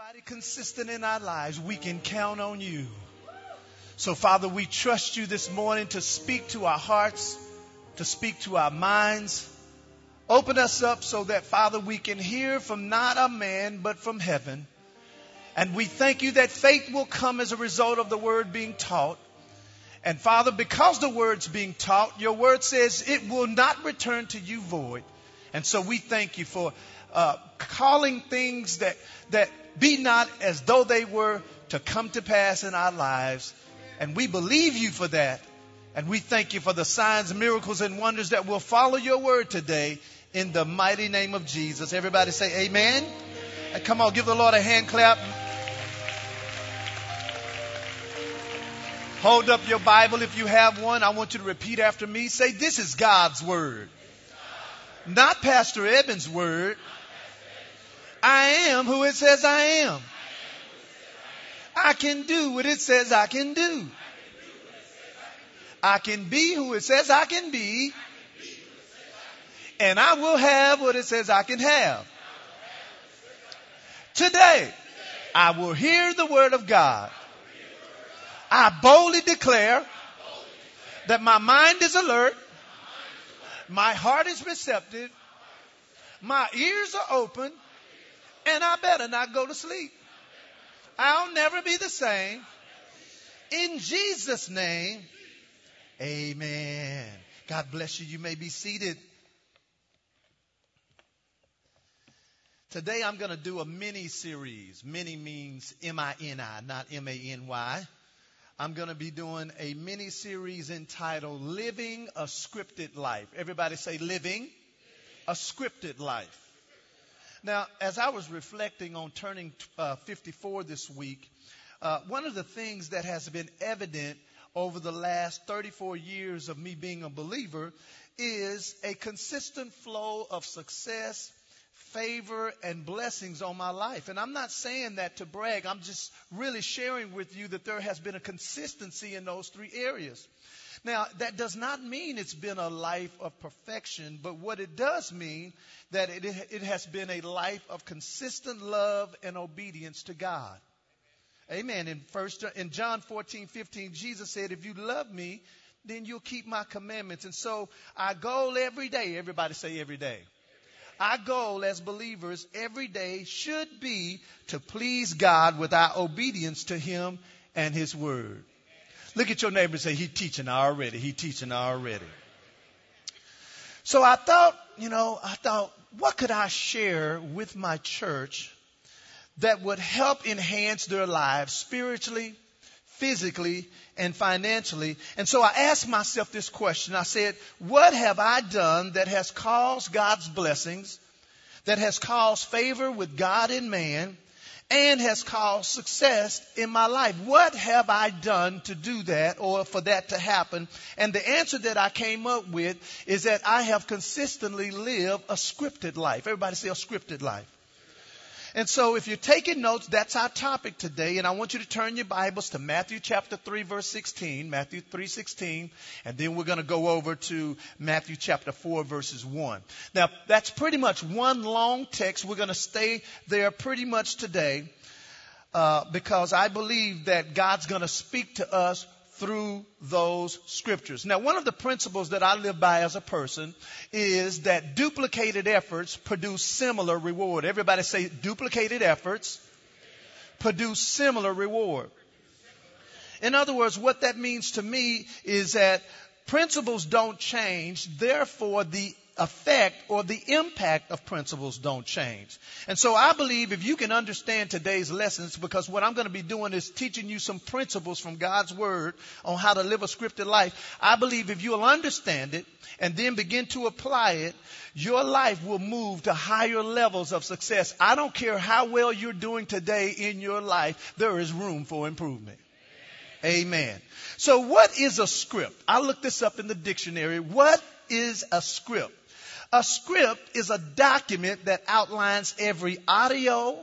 anybody consistent in our lives, we can count on you. So, Father, we trust you this morning to speak to our hearts, to speak to our minds. Open us up so that, Father, we can hear from not a man, but from heaven. And we thank you that faith will come as a result of the word being taught. And Father, because the word's being taught, your word says it will not return to you void. And so we thank you for uh, calling things that, that be not as though they were to come to pass in our lives. And we believe you for that. And we thank you for the signs, miracles, and wonders that will follow your word today in the mighty name of Jesus. Everybody say amen. And come on, give the Lord a hand clap. Hold up your Bible if you have one. I want you to repeat after me. Say, This is God's Word. Not Pastor Eben's Word. I am who it says I am. I can do what it says I can do. I can be who it says I can be. And I will have what it says I can have. Today, I will hear the word of God. I boldly declare that my mind is alert, my heart is receptive, my ears are open, and I better not go to sleep. I'll never be the same. In Jesus' name, amen. God bless you. You may be seated. Today I'm going to do a mini series. Mini means M-I-N-I, not M-A-N-Y. I'm going to be doing a mini series entitled Living a Scripted Life. Everybody say living a scripted life. Now, as I was reflecting on turning uh, 54 this week, uh, one of the things that has been evident over the last 34 years of me being a believer is a consistent flow of success, favor, and blessings on my life. And I'm not saying that to brag, I'm just really sharing with you that there has been a consistency in those three areas. Now, that does not mean it's been a life of perfection, but what it does mean that it, it has been a life of consistent love and obedience to God. Amen. In first in John 14, 15, Jesus said, if you love me, then you'll keep my commandments. And so our goal every day, everybody say every day. Our goal as believers every day should be to please God with our obedience to Him and His Word. Look at your neighbor and say, He's teaching already. He's teaching already. So I thought, you know, I thought, what could I share with my church that would help enhance their lives spiritually, physically, and financially? And so I asked myself this question. I said, what have I done that has caused God's blessings, that has caused favor with God and man, and has caused success in my life. What have I done to do that or for that to happen? And the answer that I came up with is that I have consistently lived a scripted life. Everybody say a scripted life. And so if you're taking notes, that's our topic today. And I want you to turn your Bibles to Matthew chapter 3 verse 16, Matthew 3:16, and then we're going to go over to Matthew chapter 4 verses 1. Now, that's pretty much one long text. We're going to stay there pretty much today. Uh, because I believe that God's going to speak to us through those scriptures. Now, one of the principles that I live by as a person is that duplicated efforts produce similar reward. Everybody say duplicated efforts produce similar reward. In other words, what that means to me is that principles don't change, therefore the effect or the impact of principles don't change. And so I believe if you can understand today's lessons, because what I'm going to be doing is teaching you some principles from God's Word on how to live a scripted life. I believe if you'll understand it and then begin to apply it, your life will move to higher levels of success. I don't care how well you're doing today in your life, there is room for improvement. Amen. So what is a script? I looked this up in the dictionary. What is a script? A script is a document that outlines every audio,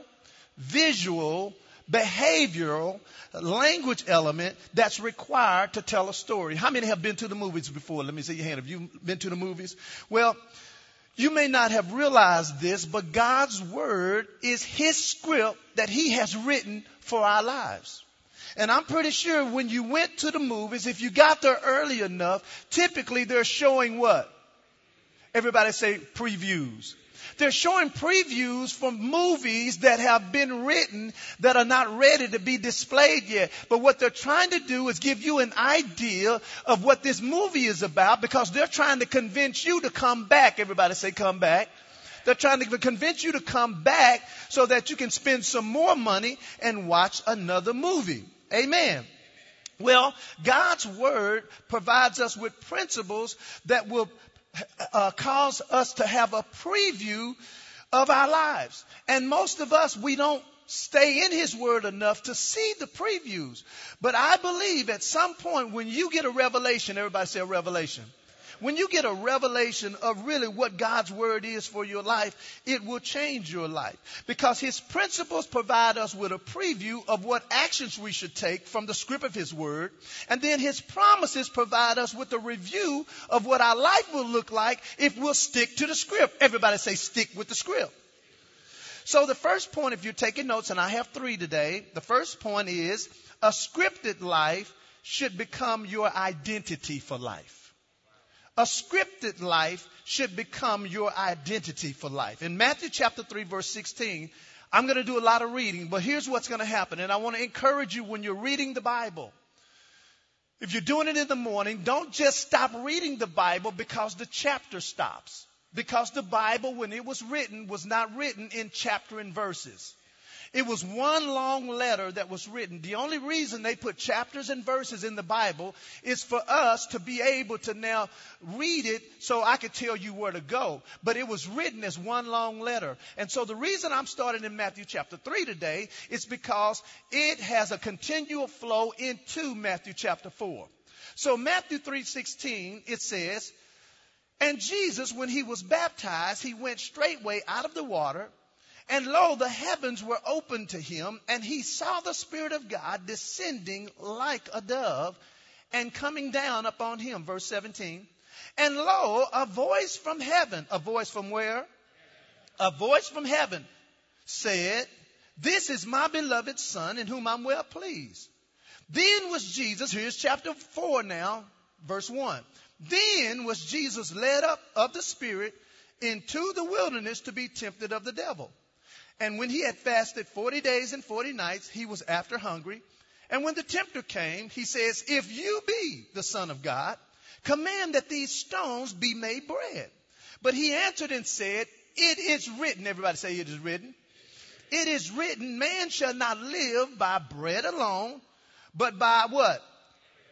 visual, behavioral, language element that's required to tell a story. How many have been to the movies before? Let me see your hand. Have you been to the movies? Well, You may not have realized this, but God's Word is His script that He has written for our lives. And I'm pretty sure when you went to the movies, if you got there early enough, typically they're showing what? Everybody say previews. They're showing previews from movies that have been written that are not ready to be displayed yet. But what they're trying to do is give you an idea of what this movie is about because they're trying to convince you to come back. Everybody say come back. They're trying to convince you to come back so that you can spend some more money and watch another movie. Amen. Well, God's Word provides us with principles that will uh, cause us to have a preview of our lives. And most of us, we don't stay in His Word enough to see the previews. But I believe at some point when you get a revelation, everybody say a revelation. When you get a revelation of really what God's word is for your life, it will change your life. Because his principles provide us with a preview of what actions we should take from the script of his word. And then his promises provide us with a review of what our life will look like if we'll stick to the script. Everybody say stick with the script. So the first point, if you're taking notes, and I have three today, the first point is a scripted life should become your identity for life. A scripted life should become your identity for life. In Matthew chapter 3 verse 16, I'm going to do a lot of reading, but here's what's going to happen. And I want to encourage you when you're reading the Bible. If you're doing it in the morning, don't just stop reading the Bible because the chapter stops. Because the Bible, when it was written, was not written in chapter and verses. It was one long letter that was written. The only reason they put chapters and verses in the Bible is for us to be able to now read it so I could tell you where to go. But it was written as one long letter. And so the reason I'm starting in Matthew chapter 3 today is because it has a continual flow into Matthew chapter 4. So Matthew 3:16 it says, "And Jesus when he was baptized, he went straightway out of the water, and lo, the heavens were opened to him, and he saw the Spirit of God descending like a dove and coming down upon him. Verse 17. And lo, a voice from heaven. A voice from where? A voice from heaven said, This is my beloved Son in whom I'm well pleased. Then was Jesus, here's chapter 4 now, verse 1. Then was Jesus led up of the Spirit into the wilderness to be tempted of the devil. And when he had fasted 40 days and 40 nights, he was after hungry. And when the tempter came, he says, If you be the Son of God, command that these stones be made bread. But he answered and said, It is written. Everybody say, It is written. It is written, Man shall not live by bread alone, but by what?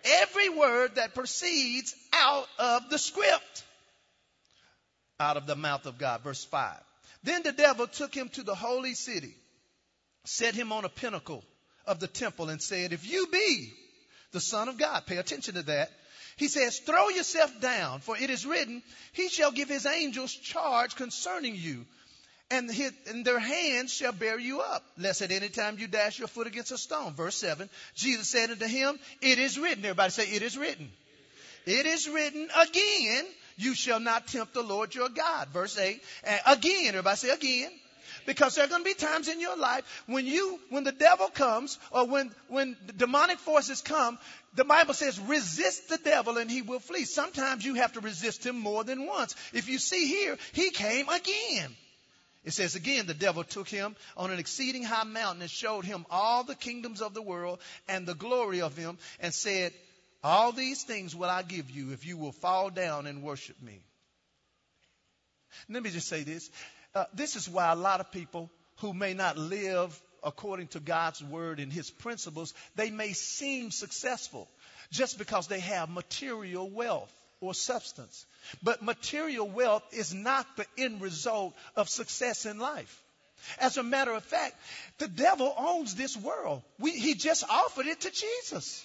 Every word that proceeds out of the script, out of the mouth of God. Verse 5. Then the devil took him to the holy city, set him on a pinnacle of the temple, and said, If you be the Son of God, pay attention to that. He says, Throw yourself down, for it is written, He shall give His angels charge concerning you, and, his, and their hands shall bear you up, lest at any time you dash your foot against a stone. Verse 7 Jesus said unto him, It is written. Everybody say, It is written. It is written again, you shall not tempt the Lord your God. Verse 8. And again, everybody say again. Because there are going to be times in your life when you, when the devil comes or when, when demonic forces come, the Bible says resist the devil and he will flee. Sometimes you have to resist him more than once. If you see here, he came again. It says again, the devil took him on an exceeding high mountain and showed him all the kingdoms of the world and the glory of them and said, all these things will I give you if you will fall down and worship me. Let me just say this. Uh, this is why a lot of people who may not live according to God's word and his principles, they may seem successful just because they have material wealth or substance. But material wealth is not the end result of success in life. As a matter of fact, the devil owns this world. We, he just offered it to Jesus.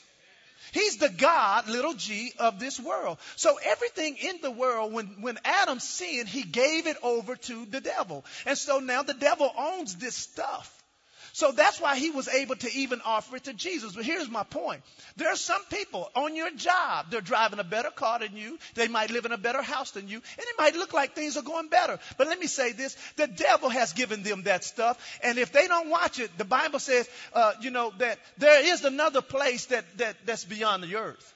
He's the God, little g, of this world. So everything in the world, when, when Adam sinned, he gave it over to the devil. And so now the devil owns this stuff. So that's why he was able to even offer it to Jesus. But here's my point. There are some people on your job, they're driving a better car than you. They might live in a better house than you. And it might look like things are going better. But let me say this. The devil has given them that stuff. And if they don't watch it, the Bible says, uh, you know, that there is another place that, that, that's beyond the earth.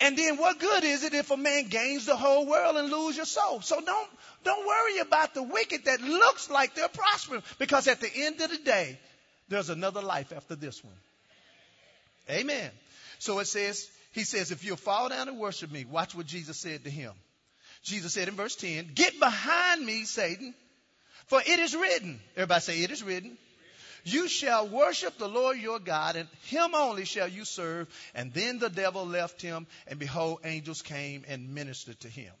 And then what good is it if a man gains the whole world and lose your soul? So don't, don't worry about the wicked that looks like they're prospering because at the end of the day, there's another life after this one. Amen. So it says, he says, if you'll fall down and worship me, watch what Jesus said to him. Jesus said in verse 10, get behind me, Satan, for it is written. Everybody say, it is written. You shall worship the Lord your God, and him only shall you serve. And then the devil left him, and behold, angels came and ministered to him.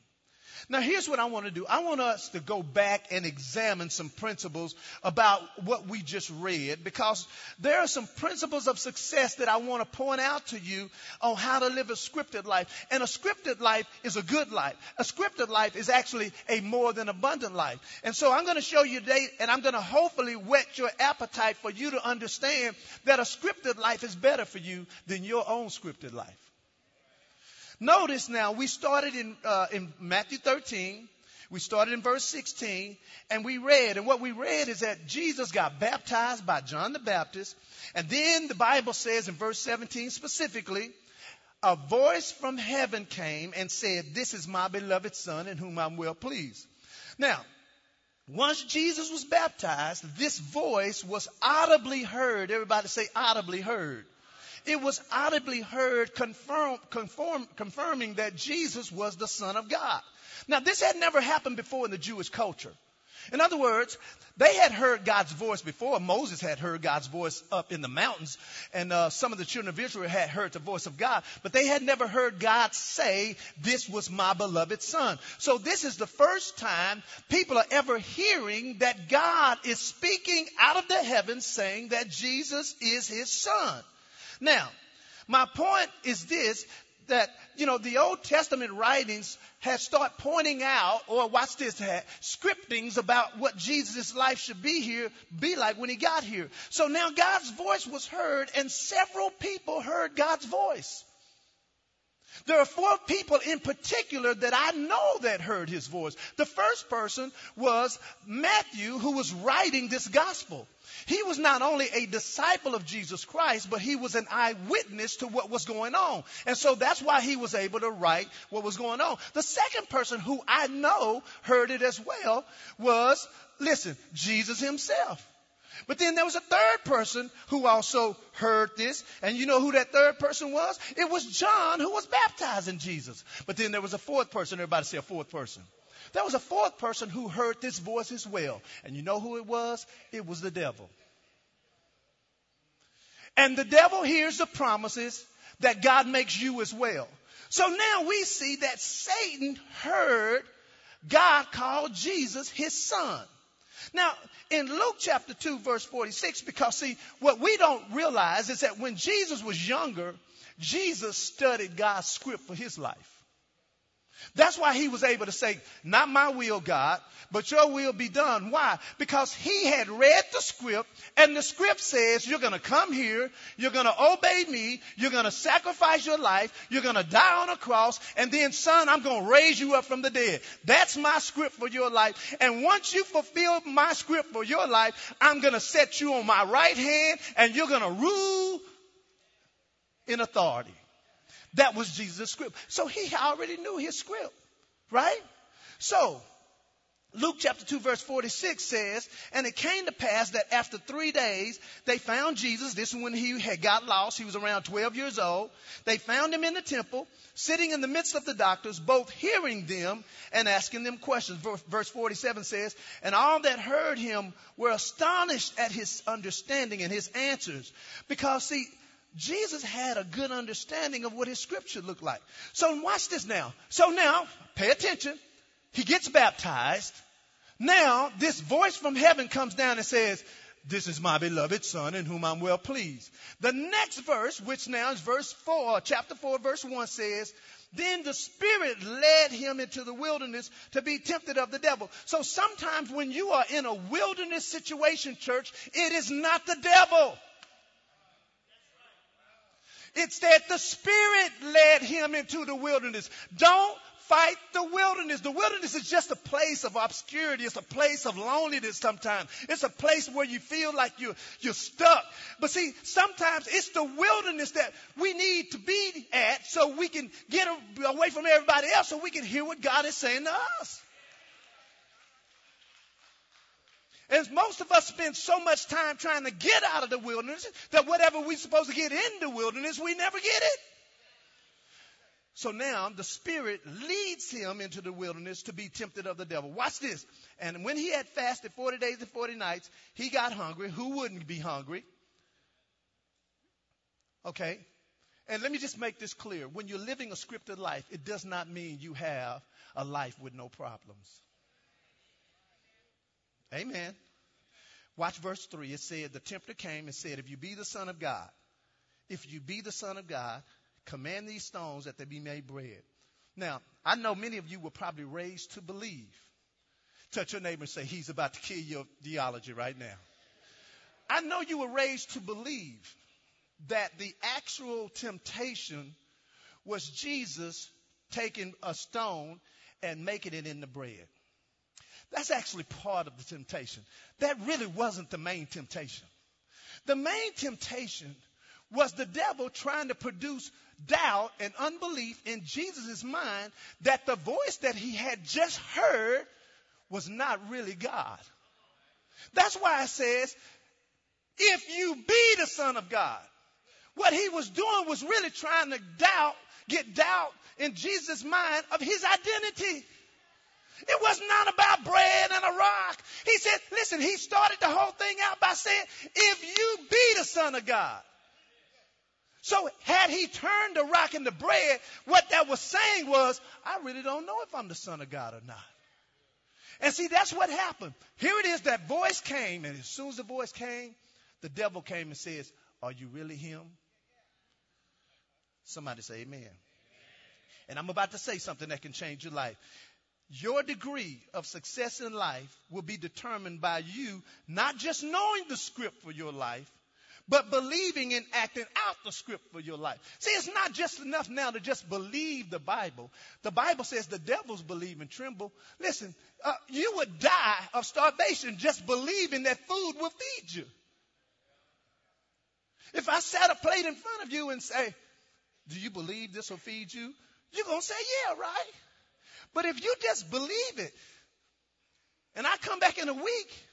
Now, here's what I want to do. I want us to go back and examine some principles about what we just read because there are some principles of success that I want to point out to you on how to live a scripted life. And a scripted life is a good life. A scripted life is actually a more than abundant life. And so I'm going to show you today, and I'm going to hopefully whet your appetite for you to understand that a scripted life is better for you than your own scripted life. Notice now, we started in, uh, in Matthew 13. We started in verse 16 and we read, and what we read is that Jesus got baptized by John the Baptist. And then the Bible says in verse 17 specifically, a voice from heaven came and said, This is my beloved Son in whom I'm well pleased. Now, once Jesus was baptized, this voice was audibly heard. Everybody say audibly heard it was audibly heard confirm, confirm, confirming that Jesus was the Son of God. Now, this had never happened before in the Jewish culture. In other words, they had heard God's voice before. Moses had heard God's voice up in the mountains, and uh, some of the children of Israel had heard the voice of God, but they had never heard God say, This was my beloved Son. So, this is the first time people are ever hearing that God is speaking out of the heavens saying that Jesus is his Son. Now, my point is this that, you know, the Old Testament writings have start pointing out, or watch this, scriptings about what Jesus' life should be here, be like when he got here. So now God's voice was heard, and several people heard God's voice. There are four people in particular that I know that heard his voice. The first person was Matthew, who was writing this gospel. He was not only a disciple of Jesus Christ, but he was an eyewitness to what was going on. And so that's why he was able to write what was going on. The second person who I know heard it as well was, listen, Jesus himself. But then there was a third person who also heard this. And you know who that third person was? It was John who was baptizing Jesus. But then there was a fourth person. Everybody say a fourth person. There was a fourth person who heard this voice as well. And you know who it was? It was the devil. And the devil hears the promises that God makes you as well. So now we see that Satan heard God call Jesus his son. Now, in Luke chapter 2, verse 46, because see, what we don't realize is that when Jesus was younger, Jesus studied God's script for his life. That's why he was able to say, Not my will, God, but your will be done. Why? Because he had read the script, and the script says, You're going to come here, you're going to obey me, you're going to sacrifice your life, you're going to die on a cross, and then, son, I'm going to raise you up from the dead. That's my script for your life. And once you fulfill my script for your life, I'm going to set you on my right hand, and you're going to rule in authority. That was Jesus' script. So he already knew his script, right? So, Luke chapter 2 verse 46 says, and it came to pass that after three days, they found Jesus. This is when he had got lost. He was around 12 years old. They found him in the temple, sitting in the midst of the doctors, both hearing them and asking them questions. Verse 47 says, and all that heard him were astonished at his understanding and his answers. Because see, Jesus had a good understanding of what his scripture looked like. So watch this now. So now, pay attention. He gets baptized. Now, this voice from heaven comes down and says, this is my beloved son in whom I'm well pleased. The next verse, which now is verse 4, chapter 4, verse 1 says, Then the Spirit led him into the wilderness to be tempted of the devil. So sometimes when you are in a wilderness situation, church, it is not the devil. It's that the Spirit led him into the wilderness. Don't fight the wilderness. The wilderness is just a place of obscurity. It's a place of loneliness sometimes. It's a place where you feel like you're, you're stuck. But see, sometimes it's the wilderness that we need to be at so we can get away from everybody else so we can hear what God is saying to us. As most of us spend so much time trying to get out of the wilderness that whatever we're supposed to get in the wilderness, we never get it. So now the Spirit leads him into the wilderness to be tempted of the devil. Watch this. And when he had fasted 40 days and 40 nights, he got hungry. Who wouldn't be hungry? Okay. And let me just make this clear. When you're living a scripted life, it does not mean you have a life with no problems. Amen. Watch verse 3. It said, The tempter came and said, If you be the Son of God, if you be the Son of God, Command these stones that they be made bread. Now, I know many of you were probably raised to believe. Touch your neighbor and say, He's about to kill your theology right now. I know you were raised to believe that the actual temptation was Jesus taking a stone and making it into bread. That's actually part of the temptation. That really wasn't the main temptation. The main temptation was the devil trying to produce doubt and unbelief in Jesus' mind that the voice that he had just heard was not really God. That's why it says, if you be the Son of God. What he was doing was really trying to doubt, get doubt in Jesus' mind of his identity. It was not about bread and a rock. He said, listen, he started the whole thing out by saying, if you be the Son of God. So had he turned the rock into bread, what that was saying was, I really don't know if I'm the son of God or not. And see, that's what happened. Here it is, that voice came, and as soon as the voice came, the devil came and says, Are you really him? Somebody say amen. And I'm about to say something that can change your life. Your degree of success in life will be determined by you not just knowing the script for your life, but believing and acting out the script for your life. See, it's not just enough now to just believe the Bible. The Bible says the devils believe and tremble. Listen, uh, you would die of starvation just believing that food will feed you. If I set a plate in front of you and say, Do you believe this will feed you? You're going to say, Yeah, right. But if you just believe it, and I come back in a week,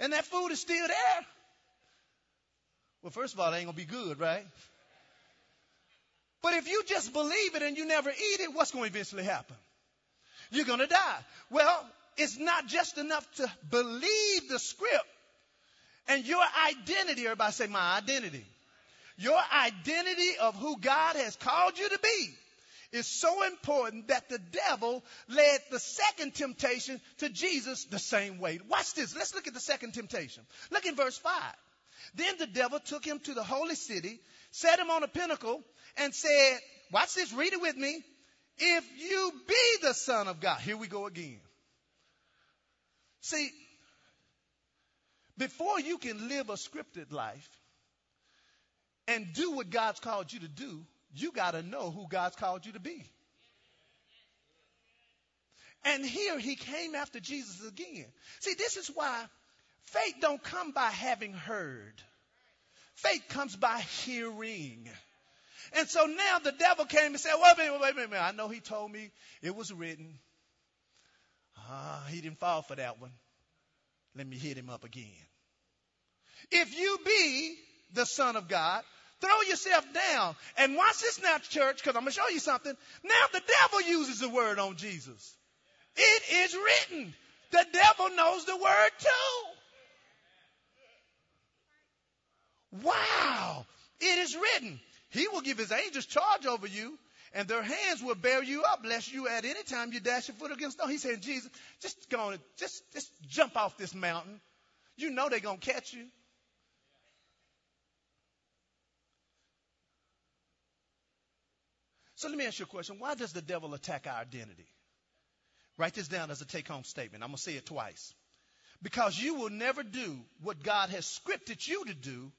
and that food is still there, well, first of all, it ain't going to be good, right? But if you just believe it and you never eat it, what's going to eventually happen? You're going to die. Well, it's not just enough to believe the script and your identity. Everybody say, my identity. Your identity of who God has called you to be is so important that the devil led the second temptation to Jesus the same way. Watch this. Let's look at the second temptation. Look in verse 5. Then the devil took him to the holy city, set him on a pinnacle, and said, Watch this, read it with me. If you be the Son of God. Here we go again. See, before you can live a scripted life and do what God's called you to do, you got to know who God's called you to be. And here he came after Jesus again. See, this is why Faith don't come by having heard. Faith comes by hearing. And so now the devil came and said, wait a minute, wait a minute, I know he told me it was written. Ah, he didn't fall for that one. Let me hit him up again. If you be the son of God, throw yourself down. And watch this now, church, because I'm going to show you something. Now the devil uses the word on Jesus. It is written. The devil knows the word too. Wow! It is written, He will give His angels charge over you, and their hands will bear you up, lest you at any time you dash your foot against stone. He said, Jesus, just go on, just, just jump off this mountain. You know they're going to catch you. So let me ask you a question. Why does the devil attack our identity? Write this down as a take home statement. I'm going to say it twice. Because you will never do what God has scripted you to do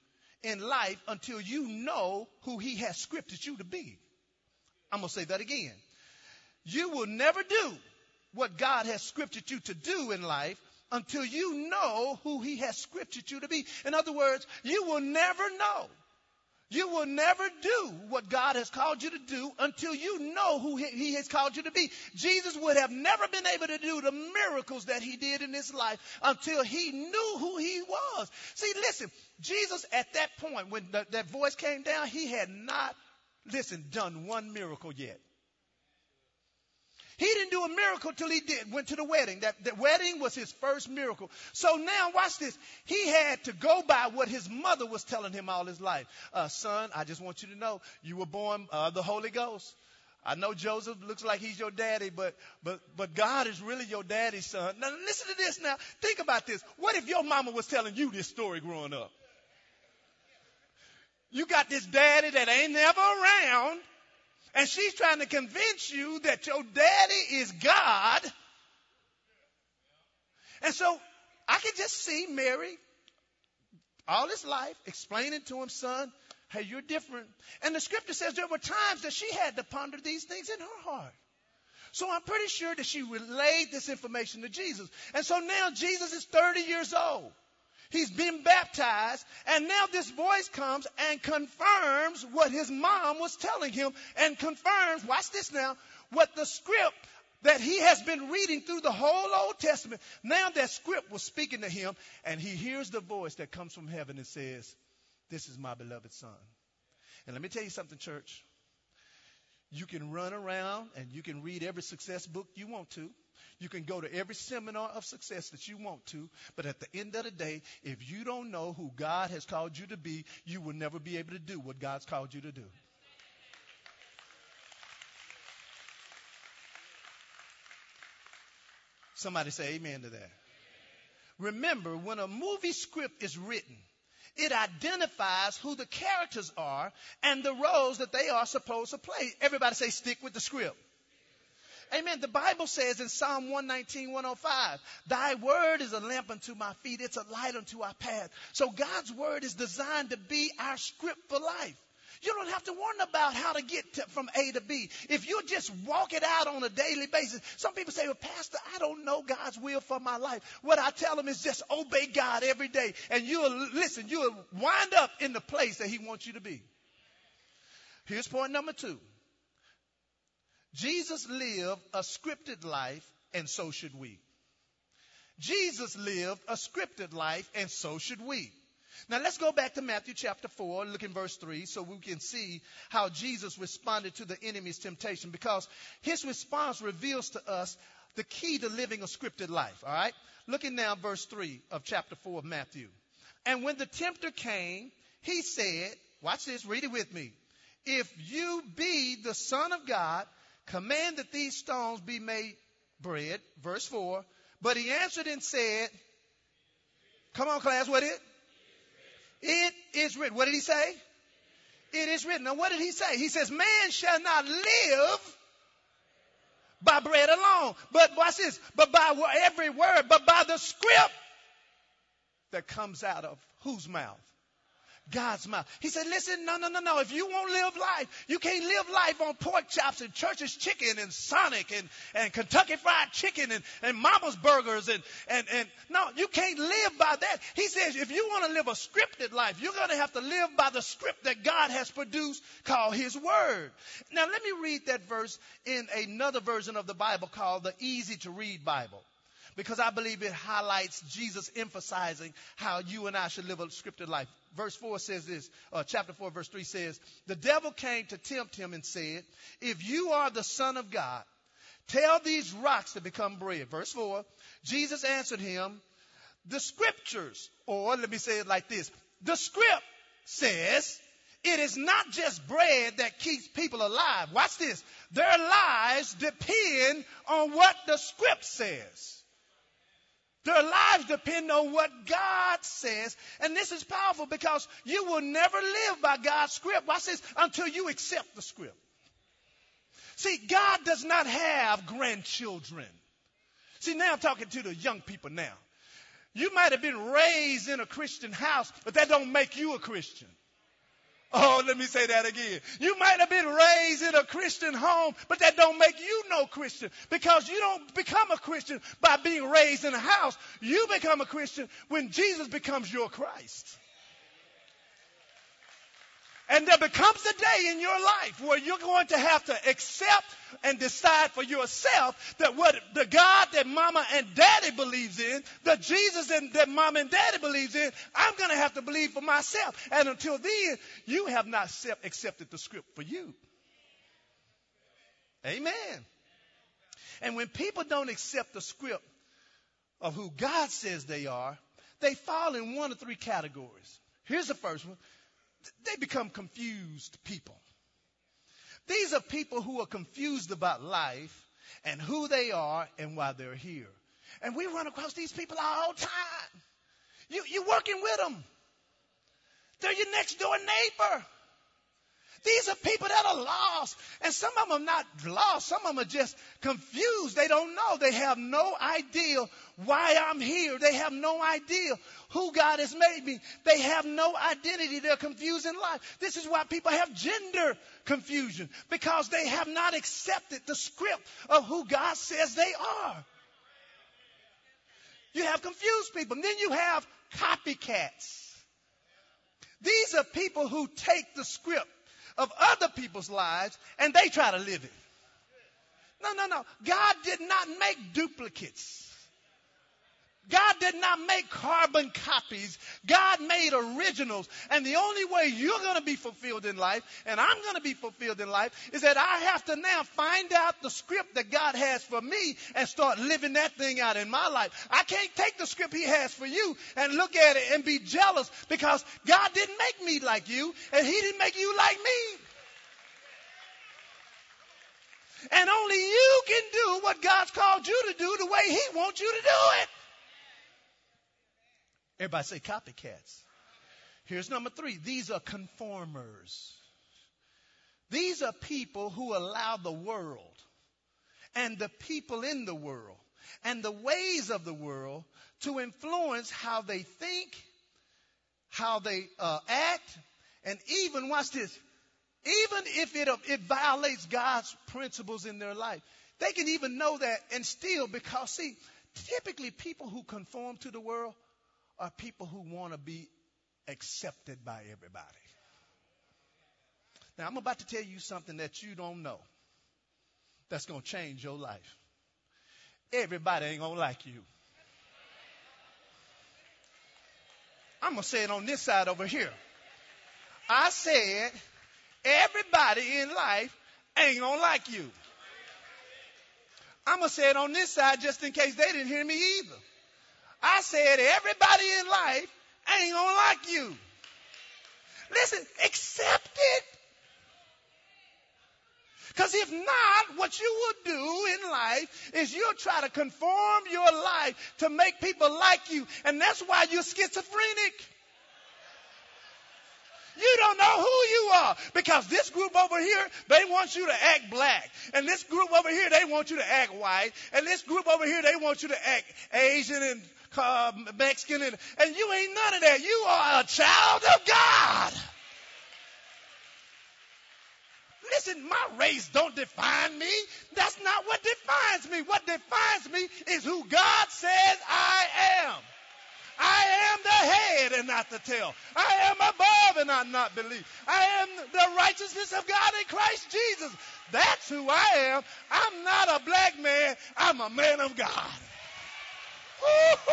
in life until you know who He has scripted you to be. I'm going to say that again. You will never do what God has scripted you to do in life until you know who He has scripted you to be. In other words, you will never know you will never do what God has called you to do until you know who He has called you to be. Jesus would have never been able to do the miracles that He did in His life until He knew who He was. See, listen, Jesus at that point, when the, that voice came down, He had not, listen, done one miracle yet. He didn't do a miracle till he did, went to the wedding. That, that wedding was his first miracle. So now watch this. He had to go by what his mother was telling him all his life. Uh, son, I just want you to know you were born uh, the Holy Ghost. I know Joseph looks like he's your daddy, but but but God is really your daddy's son. Now listen to this now. Think about this. What if your mama was telling you this story growing up? You got this daddy that ain't never around and she's trying to convince you that your daddy is God. And so I can just see Mary all his life explaining to him, son, hey, you're different. And the scripture says there were times that she had to ponder these things in her heart. So I'm pretty sure that she relayed this information to Jesus. And so now Jesus is 30 years old. He's been baptized, and now this voice comes and confirms what his mom was telling him, and confirms, watch this now, what the script that he has been reading through the whole Old Testament. Now that script was speaking to him, and he hears the voice that comes from heaven and says, This is my beloved son. And let me tell you something, church. You can run around and you can read every success book you want to. You can go to every seminar of success that you want to, but at the end of the day, if you don't know who God has called you to be, you will never be able to do what God's called you to do. Somebody say amen to that. Remember, when a movie script is written, it identifies who the characters are and the roles that they are supposed to play. Everybody say, stick with the script. Amen. The Bible says in Psalm 119, 105, Thy word is a lamp unto my feet, it's a light unto our path. So God's word is designed to be our script for life. You don't have to worry about how to get to, from A to B. If you just walk it out on a daily basis, some people say, well, Pastor, I don't know God's will for my life. What I tell them is just obey God every day. And you'll, listen, you'll wind up in the place that He wants you to be. Here's point number two. Jesus lived a scripted life, and so should we. Jesus lived a scripted life, and so should we. Now let's go back to Matthew chapter 4, look in verse 3, so we can see how Jesus responded to the enemy's temptation, because his response reveals to us the key to living a scripted life. All right? Looking now verse 3 of chapter 4 of Matthew. And when the tempter came, he said, watch this, read it with me. If you be the Son of God, Command that these stones be made bread. Verse 4. But he answered and said, Come on, class, what it? It is written. What did he say? It is written. Now, what did he say? He says, Man shall not live by bread alone. But watch this. But by every word, but by the script that comes out of whose mouth? God's mouth. He said, listen, no, no, no, no. If you won't live life, you can't live life on pork chops and church's chicken and Sonic and, and Kentucky fried chicken and, and mama's burgers and, and, and no, you can't live by that. He says, if you want to live a scripted life, you're going to have to live by the script that God has produced called His Word. Now let me read that verse in another version of the Bible called the easy to read Bible because I believe it highlights Jesus emphasizing how you and I should live a scripted life. Verse 4 says this, uh, chapter 4, verse 3 says, The devil came to tempt him and said, If you are the Son of God, tell these rocks to become bread. Verse 4, Jesus answered him, The scriptures, or let me say it like this, the script says, it is not just bread that keeps people alive. Watch this. Their lives depend on what the script says. Their lives depend on what God says. And this is powerful because you will never live by God's script. Watch this until you accept the script. See, God does not have grandchildren. See, now I'm talking to the young people now. You might have been raised in a Christian house, but that don't make you a Christian. Oh, let me say that again. You might have been raised in a Christian home, but that don't make you no Christian because you don't become a Christian by being raised in a house. You become a Christian when Jesus becomes your Christ. And there becomes a day in your life where you're going to have to accept and decide for yourself that what the God that mama and daddy believes in, the Jesus that mama and daddy believes in, I'm going to have to believe for myself. And until then, you have not accepted the script for you. Amen. And when people don't accept the script of who God says they are, they fall in one of three categories. Here's the first one they become confused people. These are people who are confused about life and who they are and why they're here. And we run across these people all the time. You, you're working with them. They're your next door neighbor. These are people that are lost. And some of them are not lost. Some of them are just confused. They don't know. They have no idea why I'm here. They have no idea who God has made me. They have no identity. They're confused in life. This is why people have gender confusion because they have not accepted the script of who God says they are. You have confused people. And then you have copycats. These are people who take the script of other people's lives and they try to live it. No, no, no. God did not make duplicates. God did not make carbon copies. God made originals. And the only way you're going to be fulfilled in life, and I'm going to be fulfilled in life, is that I have to now find out the script that God has for me and start living that thing out in my life. I can't take the script He has for you and look at it and be jealous because God didn't make me like you and He didn't make you like me. And only you can do what God's called you to do the way He wants you to do it. Everybody say copycats. Here's number three. These are conformers. These are people who allow the world and the people in the world and the ways of the world to influence how they think, how they uh, act, and even, watch this, even if it, it violates God's principles in their life. They can even know that and still, because see, typically people who conform to the world are people who want to be accepted by everybody. Now, I'm about to tell you something that you don't know that's going to change your life. Everybody ain't going to like you. I'm going to say it on this side over here. I said, everybody in life ain't going to like you. I'm going to say it on this side just in case they didn't hear me either. I said, everybody in life ain't gonna like you. Listen, accept it. Because if not, what you will do in life is you'll try to conform your life to make people like you. And that's why you're schizophrenic. You don't know who you are because this group over here, they want you to act black. And this group over here, they want you to act white. And this group over here, they want you to act Asian and uh, Mexican, and, and you ain't none of that. You are a child of God. Listen, my race don't define me. That's not what defines me. What defines me is who God says I am. I am the head and not the tail. I am above and I'm not beneath. I am the righteousness of God in Christ Jesus. That's who I am. I'm not a black man. I'm a man of God.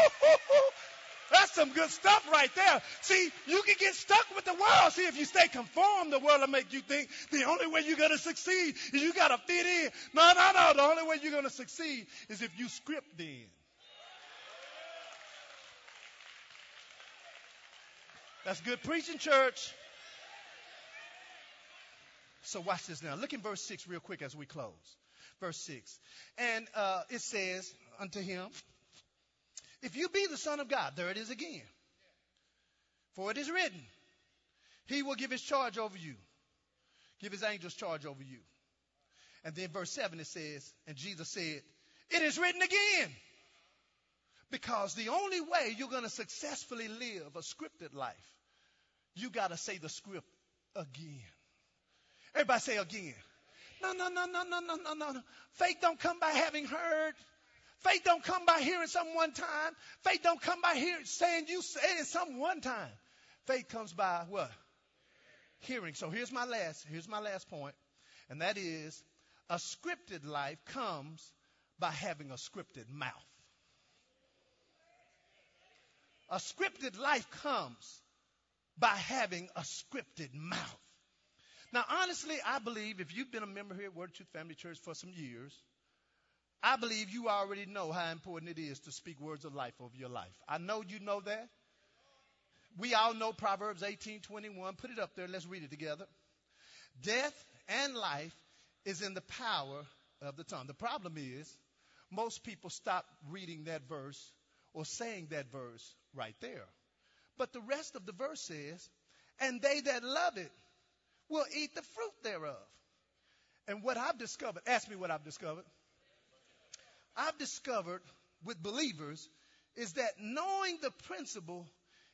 That's some good stuff right there. See, you can get stuck with the world. See, if you stay conformed, the world will make you think the only way you're going to succeed is you got to fit in. No, no, no. The only way you're going to succeed is if you script in. That's good preaching, church. So watch this now. Look in verse 6 real quick as we close. Verse 6. And uh, it says unto him, if you be the Son of God, there it is again. For it is written, He will give His charge over you, give His angels charge over you. And then verse 7 it says, and Jesus said, It is written again. Because the only way you're going to successfully live a scripted life, you got to say the script again. Everybody say again. No, no, no, no, no, no, no, no. No. Faith don't come by having heard. Faith don't come by hearing some one time. Faith don't come by hearing saying you said it some one time. Faith comes by what? Hearing. So here's my last, here's my last point, and that is a scripted life comes by having a scripted mouth. A scripted life comes by having a scripted mouth. Now, honestly, I believe if you've been a member here at Word of Truth Family Church for some years, I believe you already know how important it is to speak words of life over your life. I know you know that. We all know Proverbs 18:21. Put it up there. Let's read it together. Death and life is in the power of the tongue. The problem is most people stop reading that verse or saying that verse right there. But the rest of the verse says, and they that love it will eat the fruit thereof. And what I've discovered, ask me what I've discovered. I've discovered with believers is that knowing the principle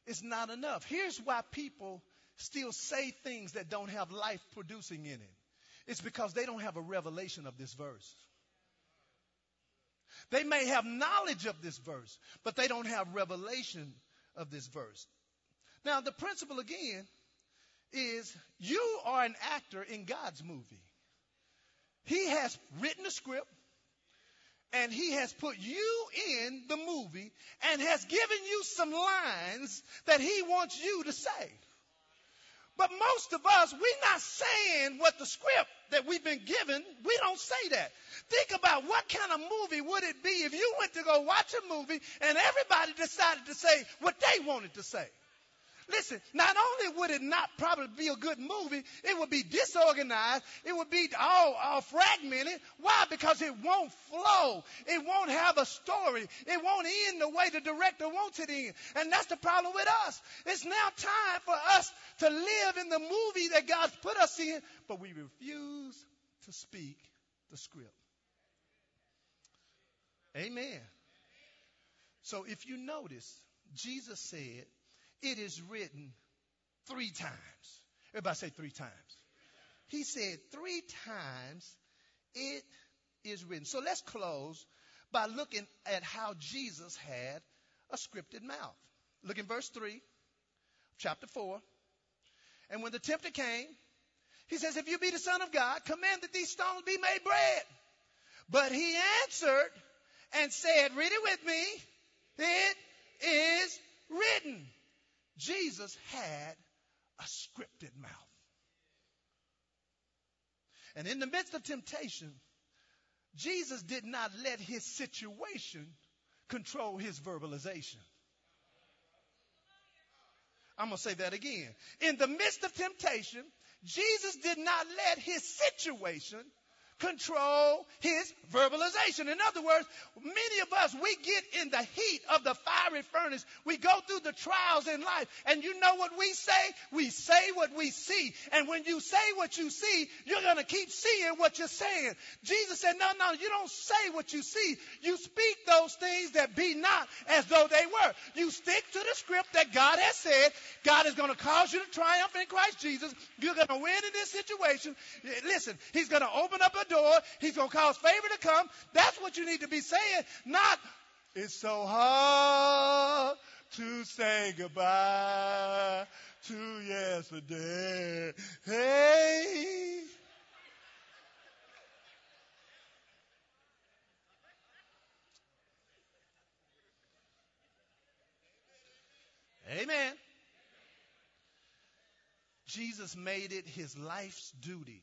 is not enough. Here's why people still say things that don't have life producing in it. It's because they don't have a revelation of this verse. They may have knowledge of this verse, but they don't have revelation of this verse. Now, the principle again is you are an actor in God's movie. He has written a script and he has put you in the movie and has given you some lines that he wants you to say. But most of us, we're not saying what the script that we've been given, we don't say that. Think about what kind of movie would it be if you went to go watch a movie and everybody decided to say what they wanted to say. Listen, not only would it not probably be a good movie, it would be disorganized. It would be all, all fragmented. Why? Because it won't flow. It won't have a story. It won't end the way the director wants it in. And that's the problem with us. It's now time for us to live in the movie that God's put us in, but we refuse to speak the script. Amen. So if you notice, Jesus said, it is written three times. Everybody say three times. He said three times it is written. So let's close by looking at how Jesus had a scripted mouth. Look in verse 3, chapter 4. And when the tempter came, he says, If you be the Son of God, command that these stones be made bread. But he answered and said, Read it with me. It is written. Jesus had a scripted mouth. And in the midst of temptation, Jesus did not let his situation control his verbalization. I'm going to say that again. In the midst of temptation, Jesus did not let his situation control his verbalization. In other words, many of us, we get in the heat of the fiery furnace. We go through the trials in life. And you know what we say? We say what we see. And when you say what you see, you're going to keep seeing what you're saying. Jesus said, no, no, you don't say what you see. You speak those things that be not as though they were. You stick to the script that God has said. God is going to cause you to triumph in Christ Jesus. You're going to win in this situation. Listen, He's going to open up a door. He's going to cause favor to come. That's what you need to be saying, not, it's so hard to say goodbye to yesterday. Hey. Amen. Jesus made it his life's duty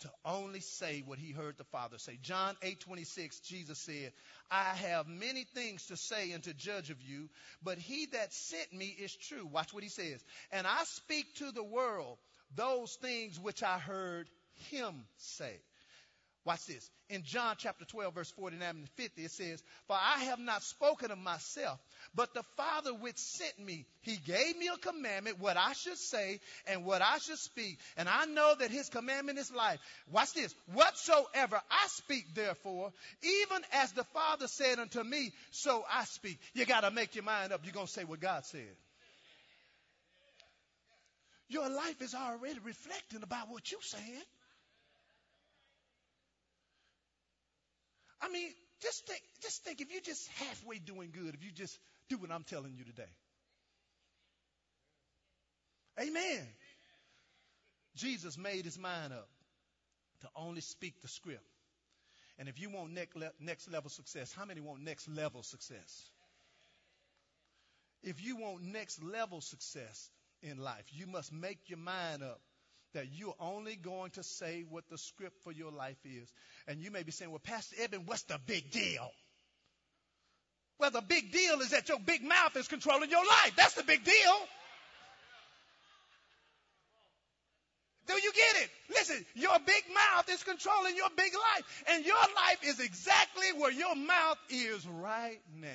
to only say what he heard the Father say. John 8:26 Jesus said, "I have many things to say and to judge of you, but he that sent me is true." Watch what he says. "And I speak to the world those things which I heard him say." Watch this. In John chapter 12, verse 49 and 50, it says, For I have not spoken of myself, but the Father which sent me, he gave me a commandment, what I should say and what I should speak. And I know that his commandment is life. Watch this. Whatsoever I speak, therefore, even as the Father said unto me, so I speak. You got to make your mind up. You're going to say what God said. Your life is already reflecting about what you're saying. I mean, just think, just think if you're just halfway doing good, if you just do what I'm telling you today. Amen. Jesus made his mind up to only speak the script. And if you want next level success, how many want next level success? If you want next level success in life, you must make your mind up that you're only going to say what the script for your life is. And you may be saying, well, Pastor Eben, what's the big deal? Well, the big deal is that your big mouth is controlling your life. That's the big deal. Do you get it? Listen, your big mouth is controlling your big life. And your life is exactly where your mouth is right now.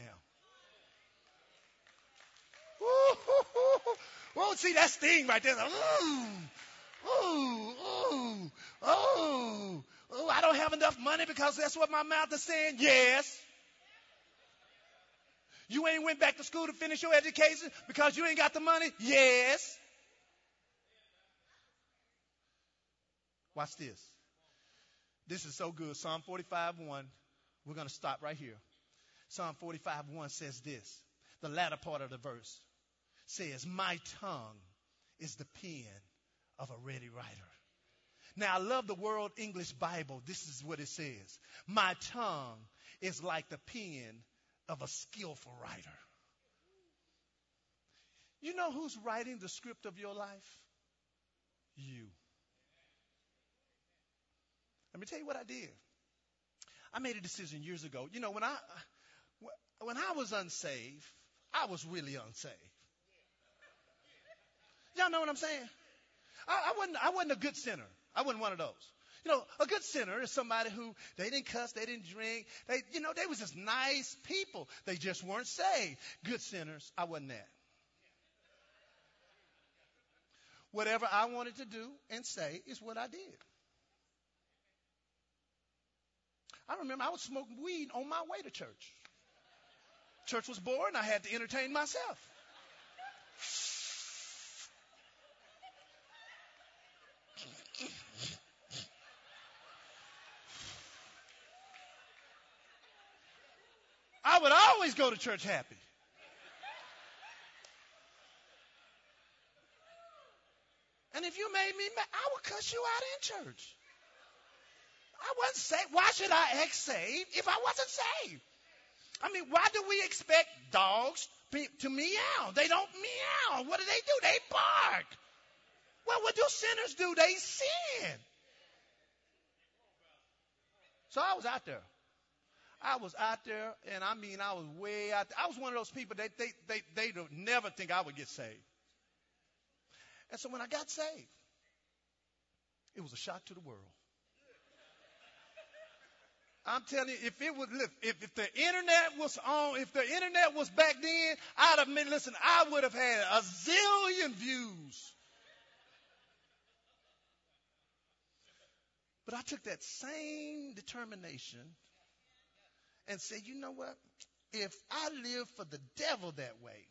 Whoa, see that sting right there. Mm. Ooh, ooh, oh, oh, I don't have enough money because that's what my mouth is saying. Yes. You ain't went back to school to finish your education because you ain't got the money? Yes. Watch this. This is so good. Psalm 45 1. We're going to stop right here. Psalm 45 1 says this. The latter part of the verse says, My tongue is the pen of a ready writer. Now, I love the World English Bible. This is what it says My tongue is like the pen of a skillful writer. You know who's writing the script of your life? You. Let me tell you what I did. I made a decision years ago. You know, when I when I was unsaved, I was really unsaved. Y'all know what I'm saying? I, I, wasn't, I wasn't a good sinner. I wasn't one of those. You know, a good sinner is somebody who they didn't cuss, they didn't drink, they, you know, they was just nice people. They just weren't saved. Good sinners, I wasn't that. Whatever I wanted to do and say is what I did. I remember I was smoking weed on my way to church. Church was boring. I had to entertain myself. Would always go to church happy. And if you made me mad, I would cuss you out in church. I wasn't saved. Why should I act saved if I wasn't saved? I mean, why do we expect dogs to meow? They don't meow. What do they do? They bark. Well, what do sinners do? They sin. So I was out there. I was out there, and I mean, I was way out there. I was one of those people that they, they, they don't never think I would get saved. And so when I got saved, it was a shock to the world. I'm telling you, if it was, if, if the internet was on, if the internet was back then, I'd have been, listen, I would have had a zillion views. But I took that same determination and say, you know what? If I live for the devil that way,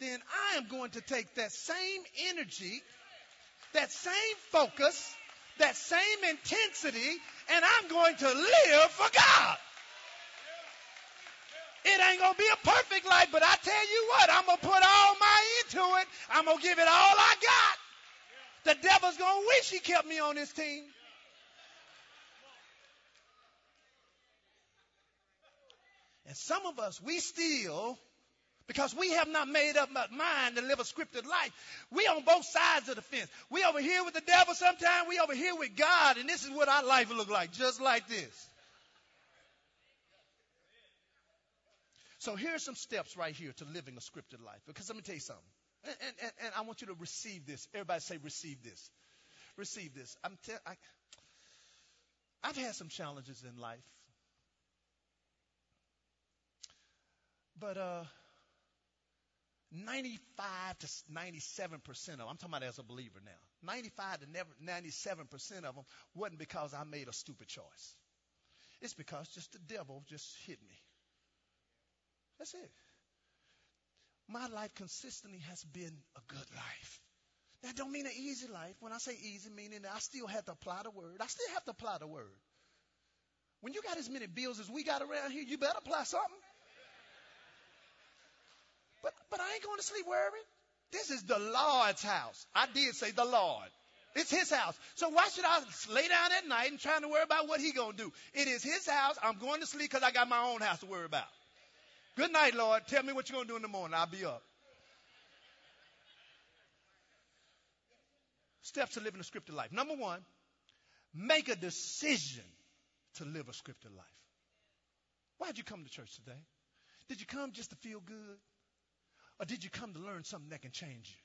then I am going to take that same energy, that same focus, that same intensity, and I'm going to live for God. It ain't to be a perfect life, but I tell you what, I'm to put all my into it. I'm to give it all I got. The devil's to wish he kept me on his team. And some of us, we still, because we have not made up our mind to live a scripted life, we on both sides of the fence. We over here with the devil sometimes, we over here with God, and this is what our life will look like, just like this. So here's some steps right here to living a scripted life. Because let me tell you something. And, and, and I want you to receive this. Everybody say, receive this. Receive this. I'm tell, I, I've had some challenges in life. But uh, 95 to 97 percent of them, I'm talking about as a believer now, 95 to 97 percent of them wasn't because I made a stupid choice. It's because just the devil just hit me. That's it. My life consistently has been a good life. That don't mean an easy life. When I say easy, meaning I still have to apply the word. I still have to apply the word. When you got as many bills as we got around here, you better apply something. But I ain't going to sleep worried. This is the Lord's house. I did say the Lord. It's his house. So why should I lay down at night and trying to worry about what he gonna do? It is his house. I'm going to sleep because I got my own house to worry about. Good night, Lord. Tell me what you're gonna do in the morning. I'll be up. Steps to living a scripted life. Number one, make a decision to live a scripted life. Why'd you come to church today? Did you come just to feel good? Or did you come to learn something that can change you?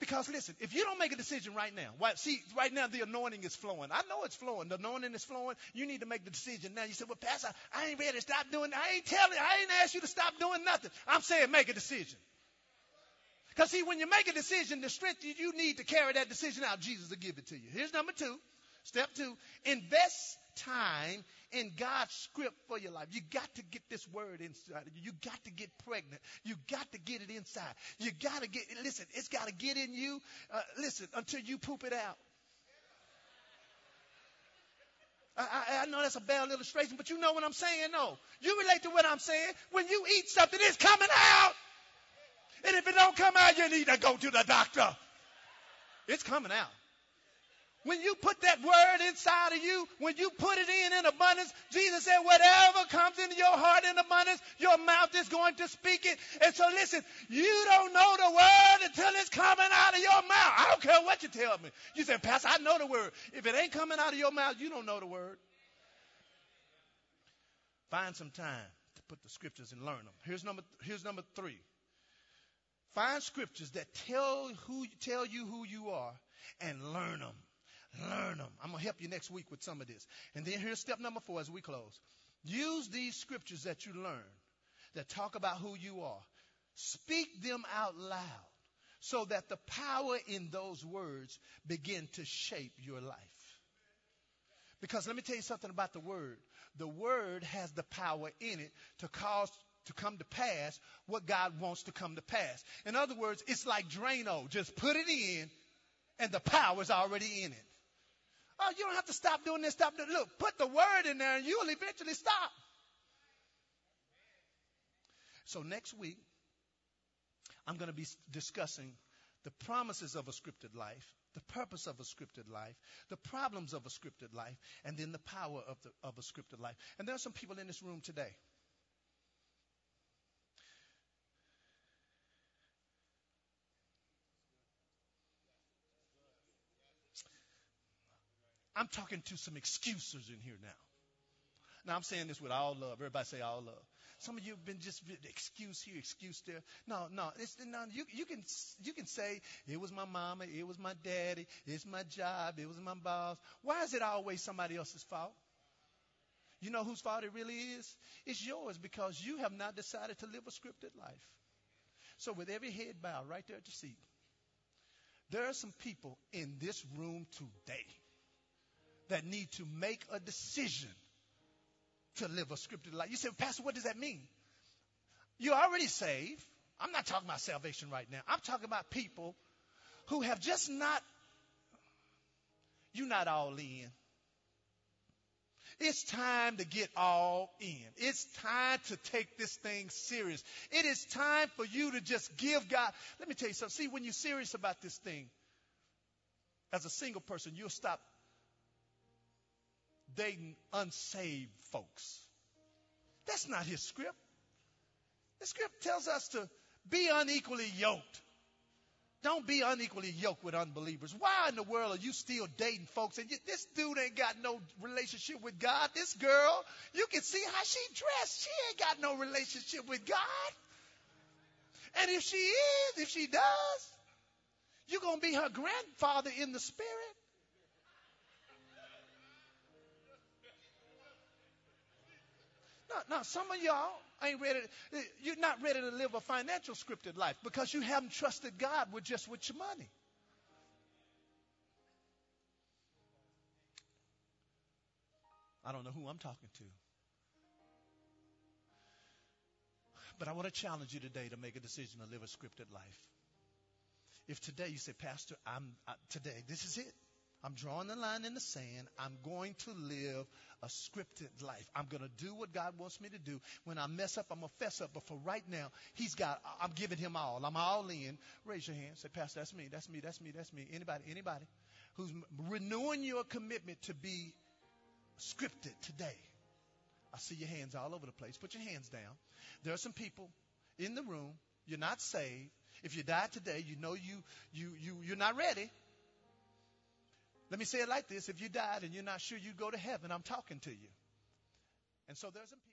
Because listen, if you don't make a decision right now, see, right now the anointing is flowing. I know it's flowing. The anointing is flowing. You need to make the decision now. You say, well, Pastor, I ain't ready to stop doing, I ain't telling, you. I ain't asked you to stop doing nothing. I'm saying make a decision. Because see, when you make a decision, the strength you need to carry that decision out, Jesus will give it to you. Here's number two. Step two, invest time in God's script for your life. You got to get this word inside of you. You got to get pregnant. You got to get it inside. You got to get, listen, it's got to get in you, uh, listen, until you poop it out. I, I, I, know that's a bad illustration, but you know what I'm saying, no. You relate to what I'm saying. When you eat something, it's coming out. And if it don't come out, you need to go to the doctor. It's coming out. When you put that word inside of you, when you put it in in abundance, Jesus said, whatever comes into your heart in abundance, your mouth is going to speak it. And so listen, you don't know the word until it's coming out of your mouth. I don't care what you tell me. You say, Pastor, I know the word. If it ain't coming out of your mouth, you don't know the word. Find some time to put the scriptures and learn them. Here's number, here's number three. Find scriptures that tell who, tell you who you are and learn them. Learn them. I'm going to help you next week with some of this. And then here's step number four as we close. Use these scriptures that you learn that talk about who you are. Speak them out loud so that the power in those words begin to shape your life. Because let me tell you something about the word. The word has the power in it to cause to come to pass what God wants to come to pass. In other words, it's like Drano. Just put it in and the power's already in it. Oh, you don't have to stop doing this, stop doing Look, put the word in there and you'll eventually stop. So next week, I'm going to be discussing the promises of a scripted life, the purpose of a scripted life, the problems of a scripted life, and then the power of, the, of a scripted life. And there are some people in this room today. I'm talking to some excusers in here now. Now I'm saying this with all love. Everybody say all love. Some of you have been just excuse here, excuse there. No, no, it's no. You you can you can say it was my mama, it was my daddy, it's my job, it was my boss. Why is it always somebody else's fault? You know whose fault it really is? It's yours because you have not decided to live a scripted life. So with every head bowed right there at your seat, there are some people in this room today that need to make a decision to live a scripted life. You say, Pastor, what does that mean? You're already saved. I'm not talking about salvation right now. I'm talking about people who have just not, you're not all in. It's time to get all in. It's time to take this thing serious. It is time for you to just give God. Let me tell you something. See, when you're serious about this thing, as a single person, you'll stop dating unsaved folks. That's not his script. The script tells us to be unequally yoked. Don't be unequally yoked with unbelievers. Why in the world are you still dating folks and you, this dude ain't got no relationship with God? This girl, you can see how she dressed. She ain't got no relationship with God. And if she is, if she does, you're going to be her grandfather in the spirit. No, no, some of y'all ain't ready. To, you're not ready to live a financial scripted life because you haven't trusted God with just with your money. I don't know who I'm talking to. But I want to challenge you today to make a decision to live a scripted life. If today you say, Pastor, I'm I, today, this is it. I'm drawing the line in the sand. I'm going to live a scripted life. I'm going to do what God wants me to do. When I mess up, I'm going to fess up. But for right now, He's got, I'm giving Him all. I'm all in. Raise your hand. Say, Pastor, that's me. That's me. That's me. That's me. Anybody, anybody who's renewing your commitment to be scripted today. I see your hands all over the place. Put your hands down. There are some people in the room. You're not saved. If you die today, you know you, you, you, you're not ready. Let me say it like this. If you died and you're not sure you go to heaven, I'm talking to you. And so there's some people.